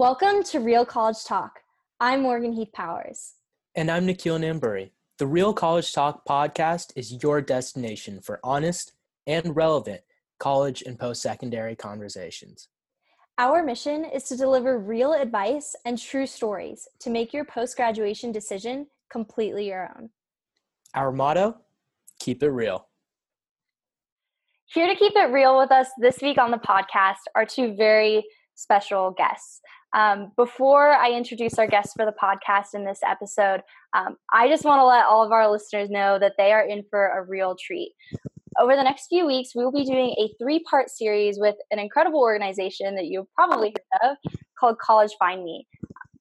Welcome to Real College Talk. I'm Morgan Heath Powers. And I'm Nikhil Namburi. The Real College Talk podcast is your destination for honest and relevant college and post secondary conversations. Our mission is to deliver real advice and true stories to make your post graduation decision completely your own. Our motto keep it real. Here to keep it real with us this week on the podcast are two very special guests. Um, before I introduce our guests for the podcast in this episode, um, I just want to let all of our listeners know that they are in for a real treat. Over the next few weeks, we will be doing a three part series with an incredible organization that you've probably heard of called College Find Me.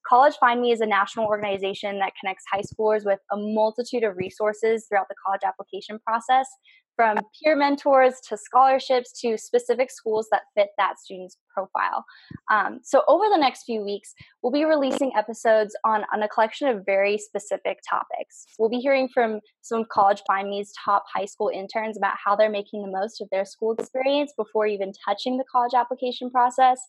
College Find Me is a national organization that connects high schoolers with a multitude of resources throughout the college application process from peer mentors to scholarships to specific schools that fit that student's profile. Um, so, over the next few weeks, we'll be releasing episodes on, on a collection of very specific topics. We'll be hearing from some of College Find Me's top high school interns about how they're making the most of their school experience before even touching the college application process.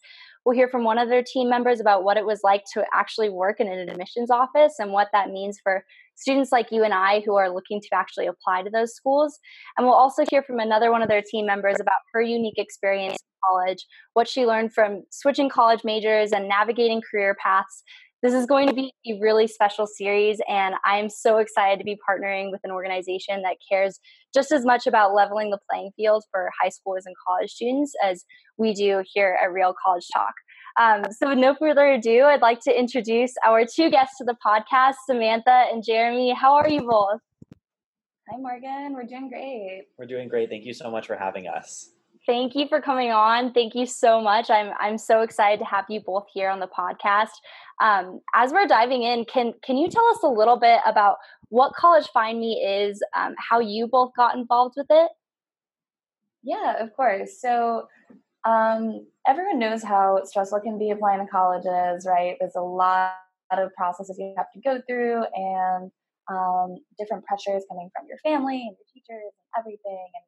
We'll hear from one of their team members about what it was like to actually work in an admissions office and what that means for students like you and I who are looking to actually apply to those schools. And we'll also hear from another one of their team members about her unique experience college, what she learned from switching college majors and navigating career paths. This is going to be a really special series, and I'm so excited to be partnering with an organization that cares just as much about leveling the playing field for high schoolers and college students as we do here at Real College Talk. Um, so, with no further ado, I'd like to introduce our two guests to the podcast, Samantha and Jeremy. How are you both? Hi, Morgan. We're doing great. We're doing great. Thank you so much for having us. Thank you for coming on. Thank you so much. I'm I'm so excited to have you both here on the podcast. Um, as we're diving in, can can you tell us a little bit about what College Find Me is, um, how you both got involved with it? Yeah, of course. So um, everyone knows how stressful it can be applying to colleges, right? There's a lot of processes you have to go through and um, different pressures coming from your family and your teachers and everything. And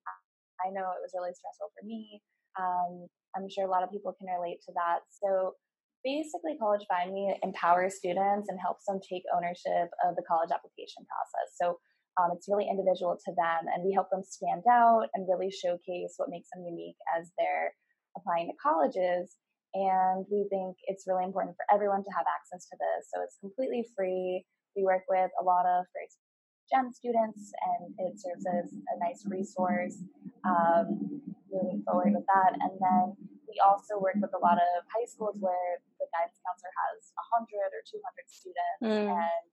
I know it was really stressful for me. Um, I'm sure a lot of people can relate to that. So basically, College Find Me empowers students and helps them take ownership of the college application process. So um, it's really individual to them, and we help them stand out and really showcase what makes them unique as they're applying to colleges. And we think it's really important for everyone to have access to this. So it's completely free. We work with a lot of great GEM students, and it serves as a nice resource um, moving forward with that. And then we also work with a lot of high schools where the guidance counselor has 100 or 200 students, mm. and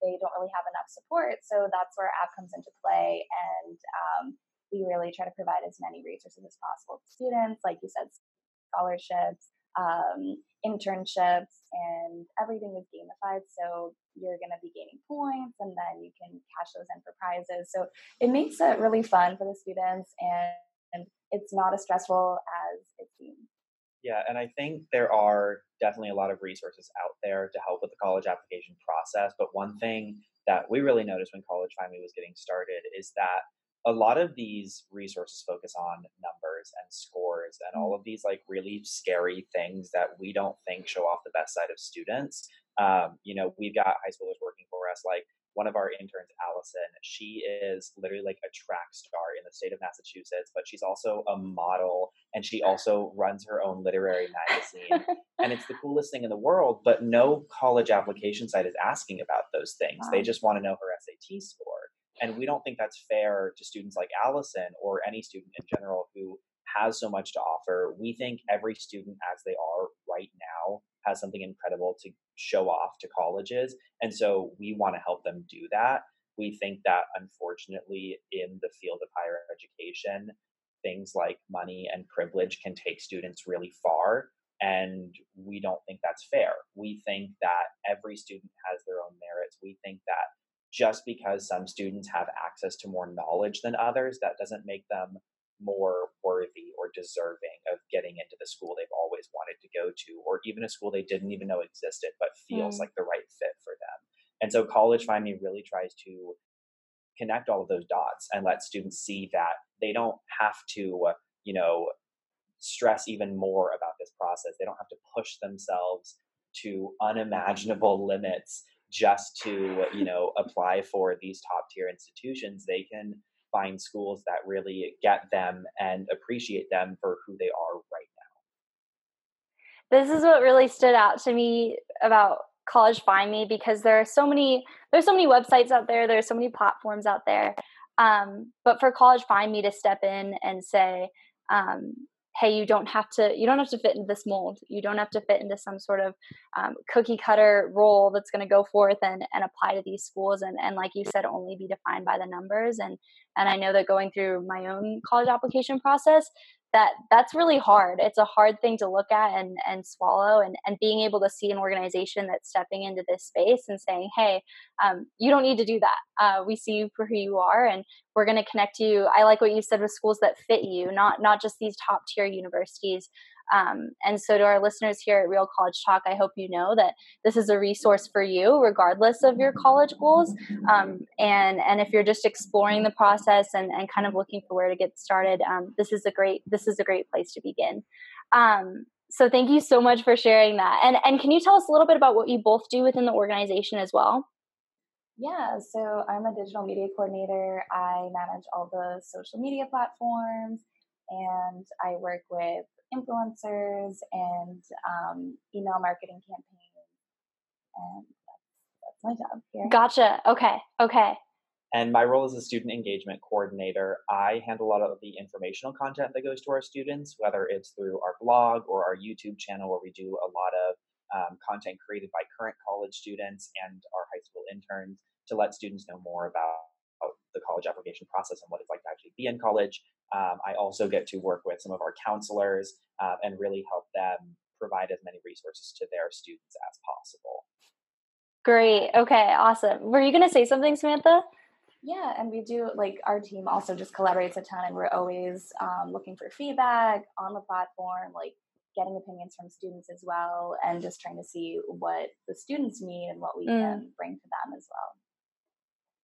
they don't really have enough support. So that's where app comes into play. And um, we really try to provide as many resources as possible to students, like you said, scholarships, um, internships, and everything is gamified. So you're going to be gaining points and then you can cash those in for prizes. So it makes it really fun for the students and, it's not as stressful as it seems. Yeah, and I think there are definitely a lot of resources out there to help with the college application process. But one thing that we really noticed when College Me was getting started is that a lot of these resources focus on numbers and scores and all mm. of these like really scary things that we don't think show off the best side of students. Um, you know, we've got high schoolers working for us, like one of our interns, Allison, she is literally like a track star in the state of Massachusetts, but she's also a model and she also runs her own literary magazine. and it's the coolest thing in the world, but no college application site is asking about those things. Wow. They just want to know her SAT score. And we don't think that's fair to students like Allison or any student in general who has so much to offer. We think every student, as they are right now, has something incredible to show off to colleges. And so we want to help them do that. We think that unfortunately, in the field of higher education, things like money and privilege can take students really far. And we don't think that's fair. We think that every student has their own merits. We think that just because some students have access to more knowledge than others, that doesn't make them more worthy or deserving of getting into the school they've always wanted to go to, or even a school they didn't even know existed but feels mm. like the right fit for them. And so, College Find Me really tries to connect all of those dots and let students see that they don't have to, you know, stress even more about this process. They don't have to push themselves to unimaginable limits just to you know apply for these top tier institutions they can find schools that really get them and appreciate them for who they are right now. This is what really stood out to me about college find me because there are so many there's so many websites out there there's so many platforms out there um, but for college find me to step in and say um, hey you don't have to you don't have to fit into this mold. You don't have to fit into some sort of um, cookie cutter role that's going to go forth and, and apply to these schools and, and like you said only be defined by the numbers. And and i know that going through my own college application process that that's really hard. It's a hard thing to look at and and swallow and and being able to see an organization that's stepping into this space and saying hey um, you don't need to do that. Uh, we see you for who you are and we're going to connect you. I like what you said with schools that fit you not not just these top tier universities um, and so, to our listeners here at Real College Talk, I hope you know that this is a resource for you, regardless of your college goals. Um, and and if you're just exploring the process and, and kind of looking for where to get started, um, this is a great this is a great place to begin. Um, so, thank you so much for sharing that. And and can you tell us a little bit about what you both do within the organization as well? Yeah, so I'm a digital media coordinator. I manage all the social media platforms and I work with influencers and um, email marketing campaigns. And that's, that's my job here. Gotcha. Okay. Okay. And my role as a student engagement coordinator, I handle a lot of the informational content that goes to our students, whether it's through our blog or our YouTube channel, where we do a lot of um, content created by current college students and our high school interns to let students know more about the college application process and what it's like to actually be in college. Um, I also get to work with some of our counselors uh, and really help them provide as many resources to their students as possible. Great. Okay. Awesome. Were you going to say something, Samantha? Yeah, and we do like our team also just collaborates a ton, and we're always um, looking for feedback on the platform, like getting opinions from students as well, and just trying to see what the students need and what we mm. can bring to them as well.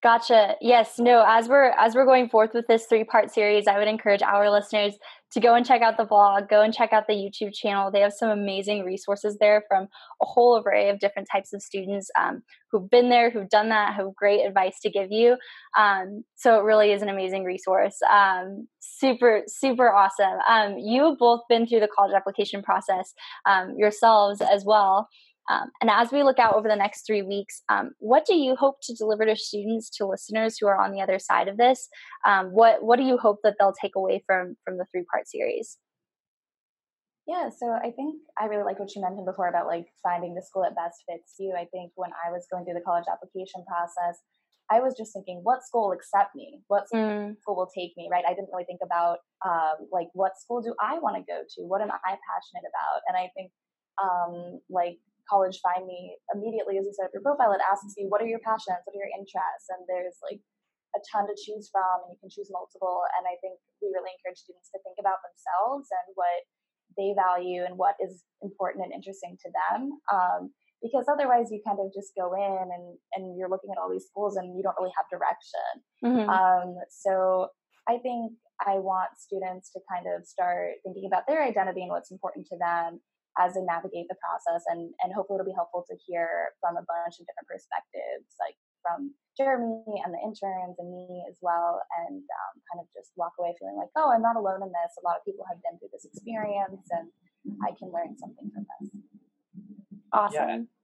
Gotcha. Yes. No. As we're as we're going forth with this three part series, I would encourage our listeners to go and check out the blog, go and check out the YouTube channel. They have some amazing resources there from a whole array of different types of students um, who've been there, who've done that, have great advice to give you. Um, so it really is an amazing resource. Um, super, super awesome. Um, you have both been through the college application process um, yourselves as well. Um, and as we look out over the next three weeks, um, what do you hope to deliver to students, to listeners who are on the other side of this? Um, what What do you hope that they'll take away from from the three part series? Yeah, so I think I really like what you mentioned before about like finding the school that best fits you. I think when I was going through the college application process, I was just thinking, what school will accept me? What mm. school will take me? Right? I didn't really think about um, like what school do I want to go to? What am I passionate about? And I think um, like college find me immediately as you set up your profile it asks you what are your passions? What are your interests? And there's like a ton to choose from and you can choose multiple and i think we really encourage students to think about themselves and what they value and what is important and interesting to them um, because otherwise you kind of just go in and, and you're looking at all these schools and you don't really have direction. Mm-hmm. um, so i think i want students to kind of start thinking about their identity and what's important to them as they navigate the process and and hopefully it'll be helpful to hear from a bunch of different perspectives like from jeremy and the interns and me as well and um, kind of just walk away feeling like oh i'm not alone in this a lot of people have been through this experience and i can learn something from this awesome yeah.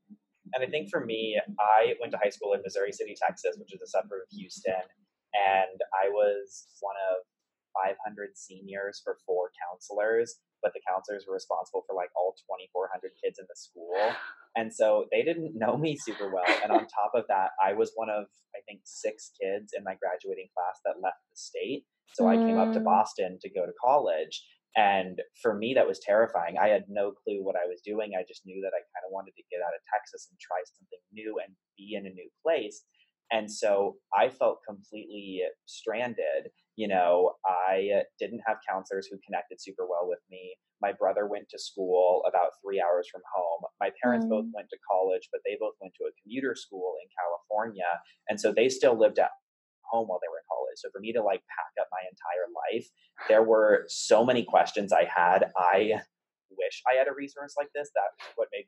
And I think for me, I went to high school in Missouri City, Texas, which is a suburb of Houston. And I was one of 500 seniors for four counselors but the counselors were responsible for like all 2400 kids in the school. And so they didn't know me super well. And on top of that i was one of i think six kids in my graduating class that left the state. So i came up to mm. boston to go to college. And for me that was terrifying. I had no clue what i was doing. I just knew that i kind of wanted to get out of texas and try something new and be in a new place. And so i felt completely stranded you know, I didn't have counselors who connected super well with me. My brother went to school about three hours from home. My parents mm. both went to college, but they both went to a commuter school in California. And so they still lived at home while they were in college. So for me to like pack up my entire life, there were so many questions I had. I wish I had a resource like this. That's what made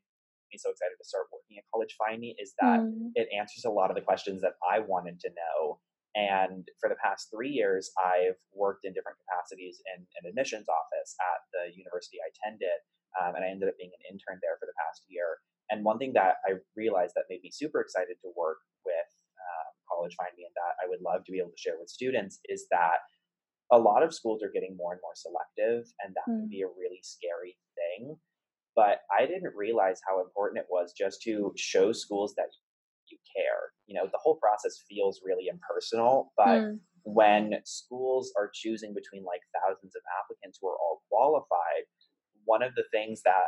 me so excited to start working at College Find Me is that Mm. it answers a lot of the questions that I wanted to know. And for the past three years, I've worked in different capacities in an admissions office at the university I attended. Um, and I ended up being an intern there for the past year. And one thing that I realized that made me super excited to work with um, College Find Me and that I would love to be able to share with students is that a lot of schools are getting more and more selective, and that can Mm. be a really scary thing. But I didn't realize how important it was just to show schools that. You know, the whole process feels really impersonal, but Mm. when schools are choosing between like thousands of applicants who are all qualified, one of the things that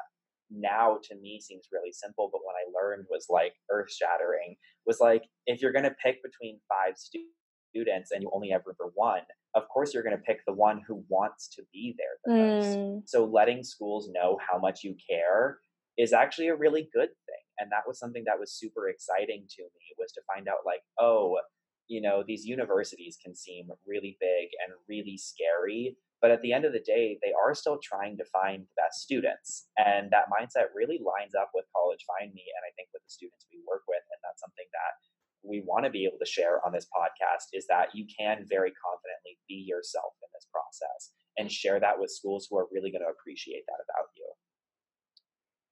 now to me seems really simple, but when I learned was like earth shattering was like if you're going to pick between five stu- students and you only have room for one, of course you're going to pick the one who wants to be there the most. Mm. So letting schools know how much you care is actually a really good thing. And that was something that was super exciting to me was to find out like, oh, you know, these universities can seem really big and really scary, but at the end of the day, they are still trying to find the best students. And that mindset really lines up with College Find Me and I think with the students we work with. And that's something that we want to be able to share on this podcast is that you can very confidently be yourself in this process and share that with schools who are really going to appreciate that about you.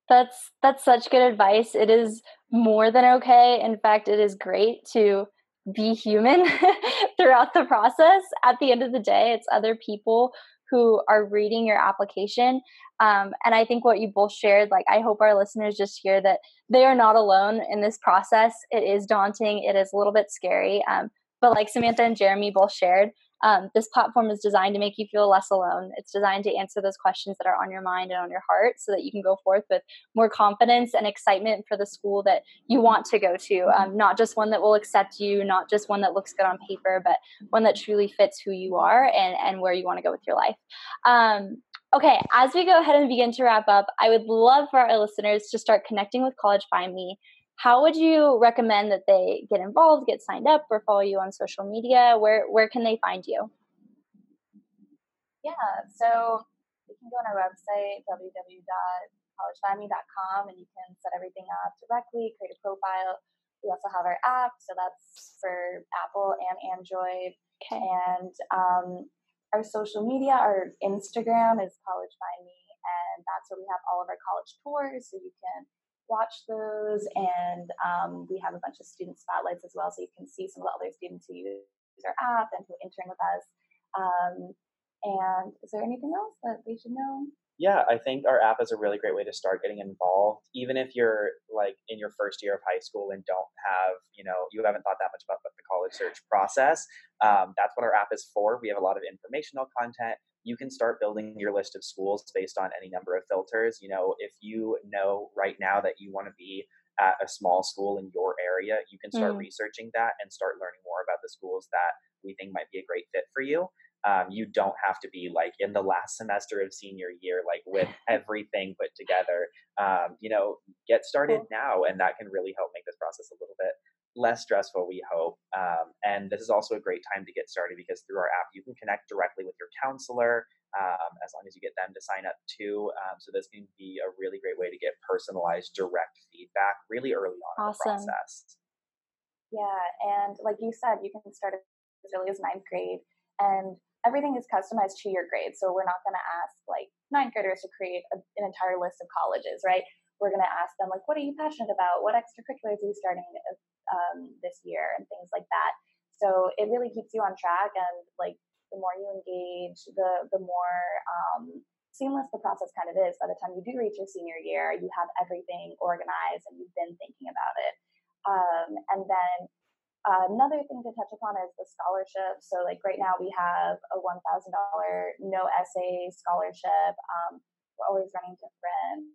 That's that's such good advice. It is more than okay. In fact, it is great to be human throughout the process. At the end of the day, it's other people who are reading your application. Um, and I think what you both shared, like, I hope our listeners just hear that they are not alone in this process. It is daunting, it is a little bit scary. Um, but like Samantha and Jeremy both shared, um, this platform is designed to make you feel less alone. It's designed to answer those questions that are on your mind and on your heart so that you can go forth with more confidence and excitement for the school that you want to go to. Um, not just one that will accept you, not just one that looks good on paper, but one that truly fits who you are and, and where you want to go with your life. Um, okay, as we go ahead and begin to wrap up, I would love for our listeners to start connecting with College Find Me how would you recommend that they get involved, get signed up, or follow you on social media? Where where can they find you? Yeah, so you can go on our website, www.collegefindme.com, and you can set everything up directly, create a profile. We also have our app, so that's for Apple and Android. Okay. And um, our social media, our Instagram is College Find Me, and that's where we have all of our college tours, so you can watch those. And um, we have a bunch of student spotlights as well, so you can see some of the other students who use our app and who intern with us. Um, and is there anything else that they should know? Yeah, I think our app is a really great way to start getting involved. Even if you're like in your first year of high school and don't have, you know, you haven't thought that much about the college search process, um, that's what our app is for. We have a lot of informational content. You can start building your list of schools based on any number of filters. You know, if you know right now that you want to be at a small school in your area, you can start Mm. researching that and start learning more about the schools that we think might be a great fit for you um, you don't have to be like in the last semester of senior year, like with everything put together. Um, you know, get started Cool. now, and that can really help make this process a little bit less stressful, we hope. Um, and this is also a great time to get started because through our app, you can connect directly with your counselor um, as long as you get them to sign up too. Um, so this can be a really great way to get personalized, direct feedback really early on in the process. Yeah, and like you said, you can start as early as ninth grade, and everything is customized to your grade. So we're not going to ask like ninth graders to create a, an entire list of colleges, right? We're going to ask them like, what are you passionate about? What extracurriculars are you starting um, this year, and things like that. So it really keeps you on track, and like the more you engage, the the more um, seamless the process kind of is. By the time you do reach your senior year, you have everything organized and you've been thinking about it. Um, and then uh, another thing to touch upon is the scholarship. So, like right now, we have a one thousand dollar no essay scholarship. Um, we're always running different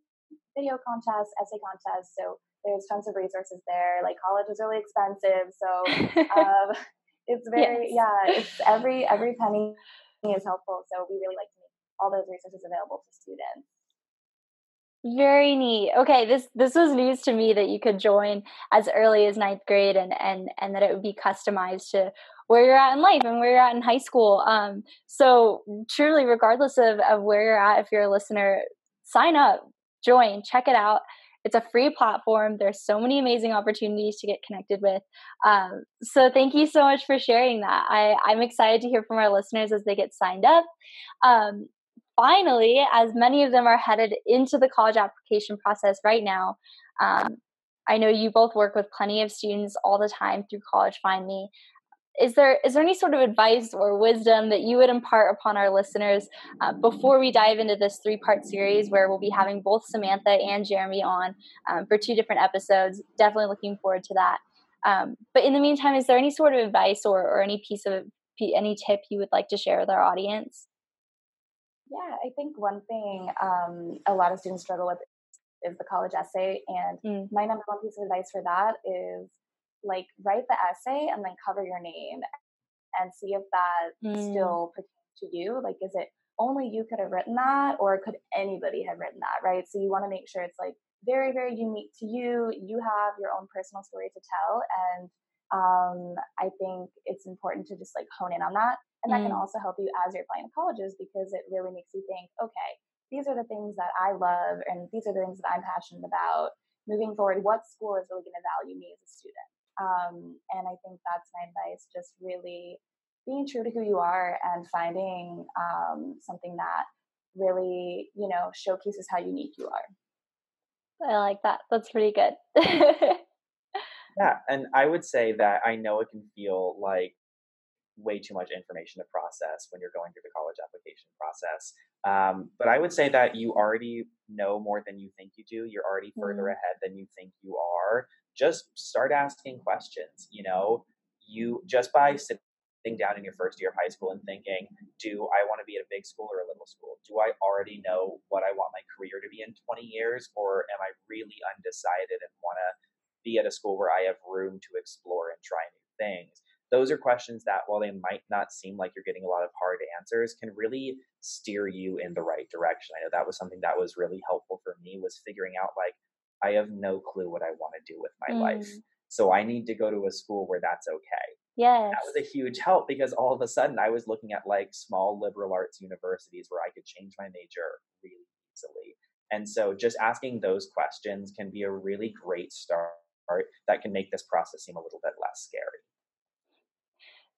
video contests, essay contests. So there's tons of resources there. Like college is really expensive, so um, it's very Yes. yeah. It's every every penny is helpful. So we really like to make all those resources available to students. Very neat. Okay, this this was news to me that you could join as early as ninth grade, and and and that it would be customized to where you're at in life and where you're at in high school. Um, so truly, regardless of of where you're at, if you're a listener, sign up, join, check it out. It's a free platform. There's so many amazing opportunities to get connected with. Um, so thank you so much for sharing that. I, I'm excited to hear from our listeners as they get signed up. Um, finally, as many of them are headed into the college application process right now, um, I know you both work with plenty of students all the time through College Find Me is there is there any sort of advice or wisdom that you would impart upon our listeners uh, before we dive into this three part series where we'll be having both Samantha and Jeremy on um, for two different episodes? Definitely looking forward to that. Um, but in the meantime, is there any sort of advice or, or any piece of any tip you would like to share with our audience? Yeah, I think one thing um, a lot of students struggle with is the college essay, and mm. my number one piece of advice for that is like write the essay and then cover your name and see if that mm. still pertains to you. Like, is it only you could have written that, or could anybody have written that, right? So you want to make sure it's like very, very unique to you. You have your own personal story to tell, and um, I think it's important to just like hone in on that, and that mm. can also help you as you're applying to colleges because it really makes you think, okay, these are the things that I love, and these are the things that I'm passionate about. Moving forward, what school is really going to value me as a student? Um, and I think that's my advice just really being true to who you are and finding um, something that really, you know, showcases how unique you are. I like that. That's pretty good. yeah. And I would say that I know it can feel like way too much information to process when you're going through the college application process. Um, but I would say that you already know more than you think you do. You're already further mm. ahead than you think you are just start asking questions. You know, you just by sitting down in your first year of high school and thinking, do I want to be at a big school or a little school? Do I already know what I want my career to be in 20 years? Or am I really undecided and want to be at a school where I have room to explore and try new things? Those are questions that, while they might not seem like you're getting a lot of hard answers, can really steer you in the right direction. I know that was something that was really helpful for me was figuring out like, I have no clue what I want to do with my mm. life. So I need to go to a school where that's okay. Yes. That was a huge help because all of a sudden I was looking at like small liberal arts universities where I could change my major really easily. And so just asking those questions can be a really great start that can make this process seem a little bit less scary.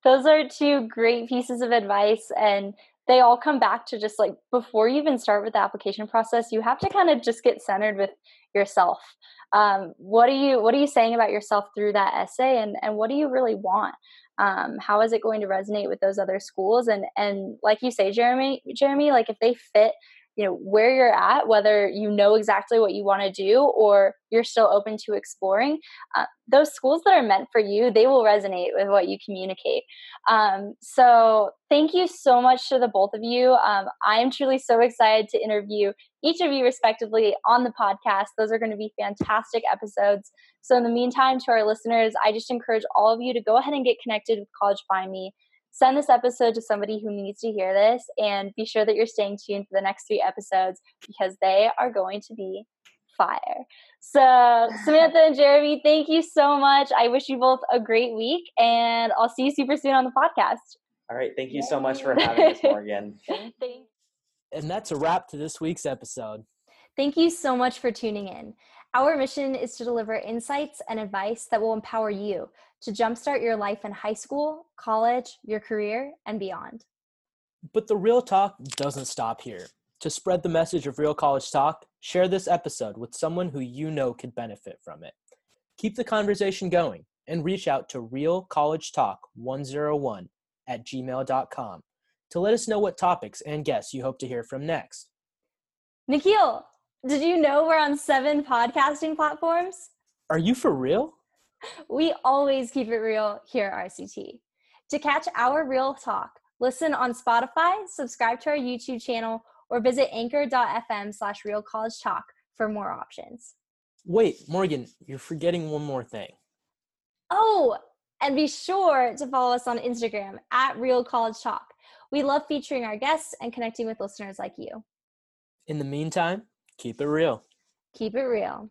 Those are two great pieces of advice. And they all come back to just like before you even start with the application process, you have to kind of just get centered with yourself. Um, what are you What are you saying about yourself through that essay, and and what do you really want? Um, how is it going to resonate with those other schools? And and like you say, Jeremy, Jeremy, like if they fit you know where you're at whether you know exactly what you want to do or you're still open to exploring uh, those schools that are meant for you they will resonate with what you communicate. Um, so thank you so much to the both of you. Um, i am truly so excited to interview each of you respectively on the podcast. Those are going to be fantastic episodes. So in the meantime to our listeners i just encourage all of you to go ahead and get connected with college find me send this episode to somebody who needs to hear this and be sure that you're staying tuned for the next three episodes because they are going to be fire. So, Samantha and Jeremy, thank you so much. I wish you both a great week and I'll see you super soon on the podcast. All right. Thank you Yay. so much for having us, Morgan. and that's a wrap to this week's episode. Thank you so much for tuning in. Our mission is to deliver insights and advice that will empower you to jumpstart your life in high school, college, your career, and beyond. But the real talk doesn't stop here. To spread the message of Real College Talk, share this episode with someone who you know could benefit from it. Keep the conversation going and reach out to Real College Talk 101 at gmail.com to let us know what topics and guests you hope to hear from next. Nikhil, did you know we're on seven podcasting platforms? Are you for real? We always keep it real here at RCT. To catch our real talk, listen on Spotify, subscribe to our YouTube channel, or visit anchor.fm slash real college talk for more options. Wait, Morgan, you're forgetting one more thing. Oh, and be sure to follow us on Instagram at Real College Talk. We love featuring our guests and connecting with listeners like you. In the meantime, Keep it real. Keep it real.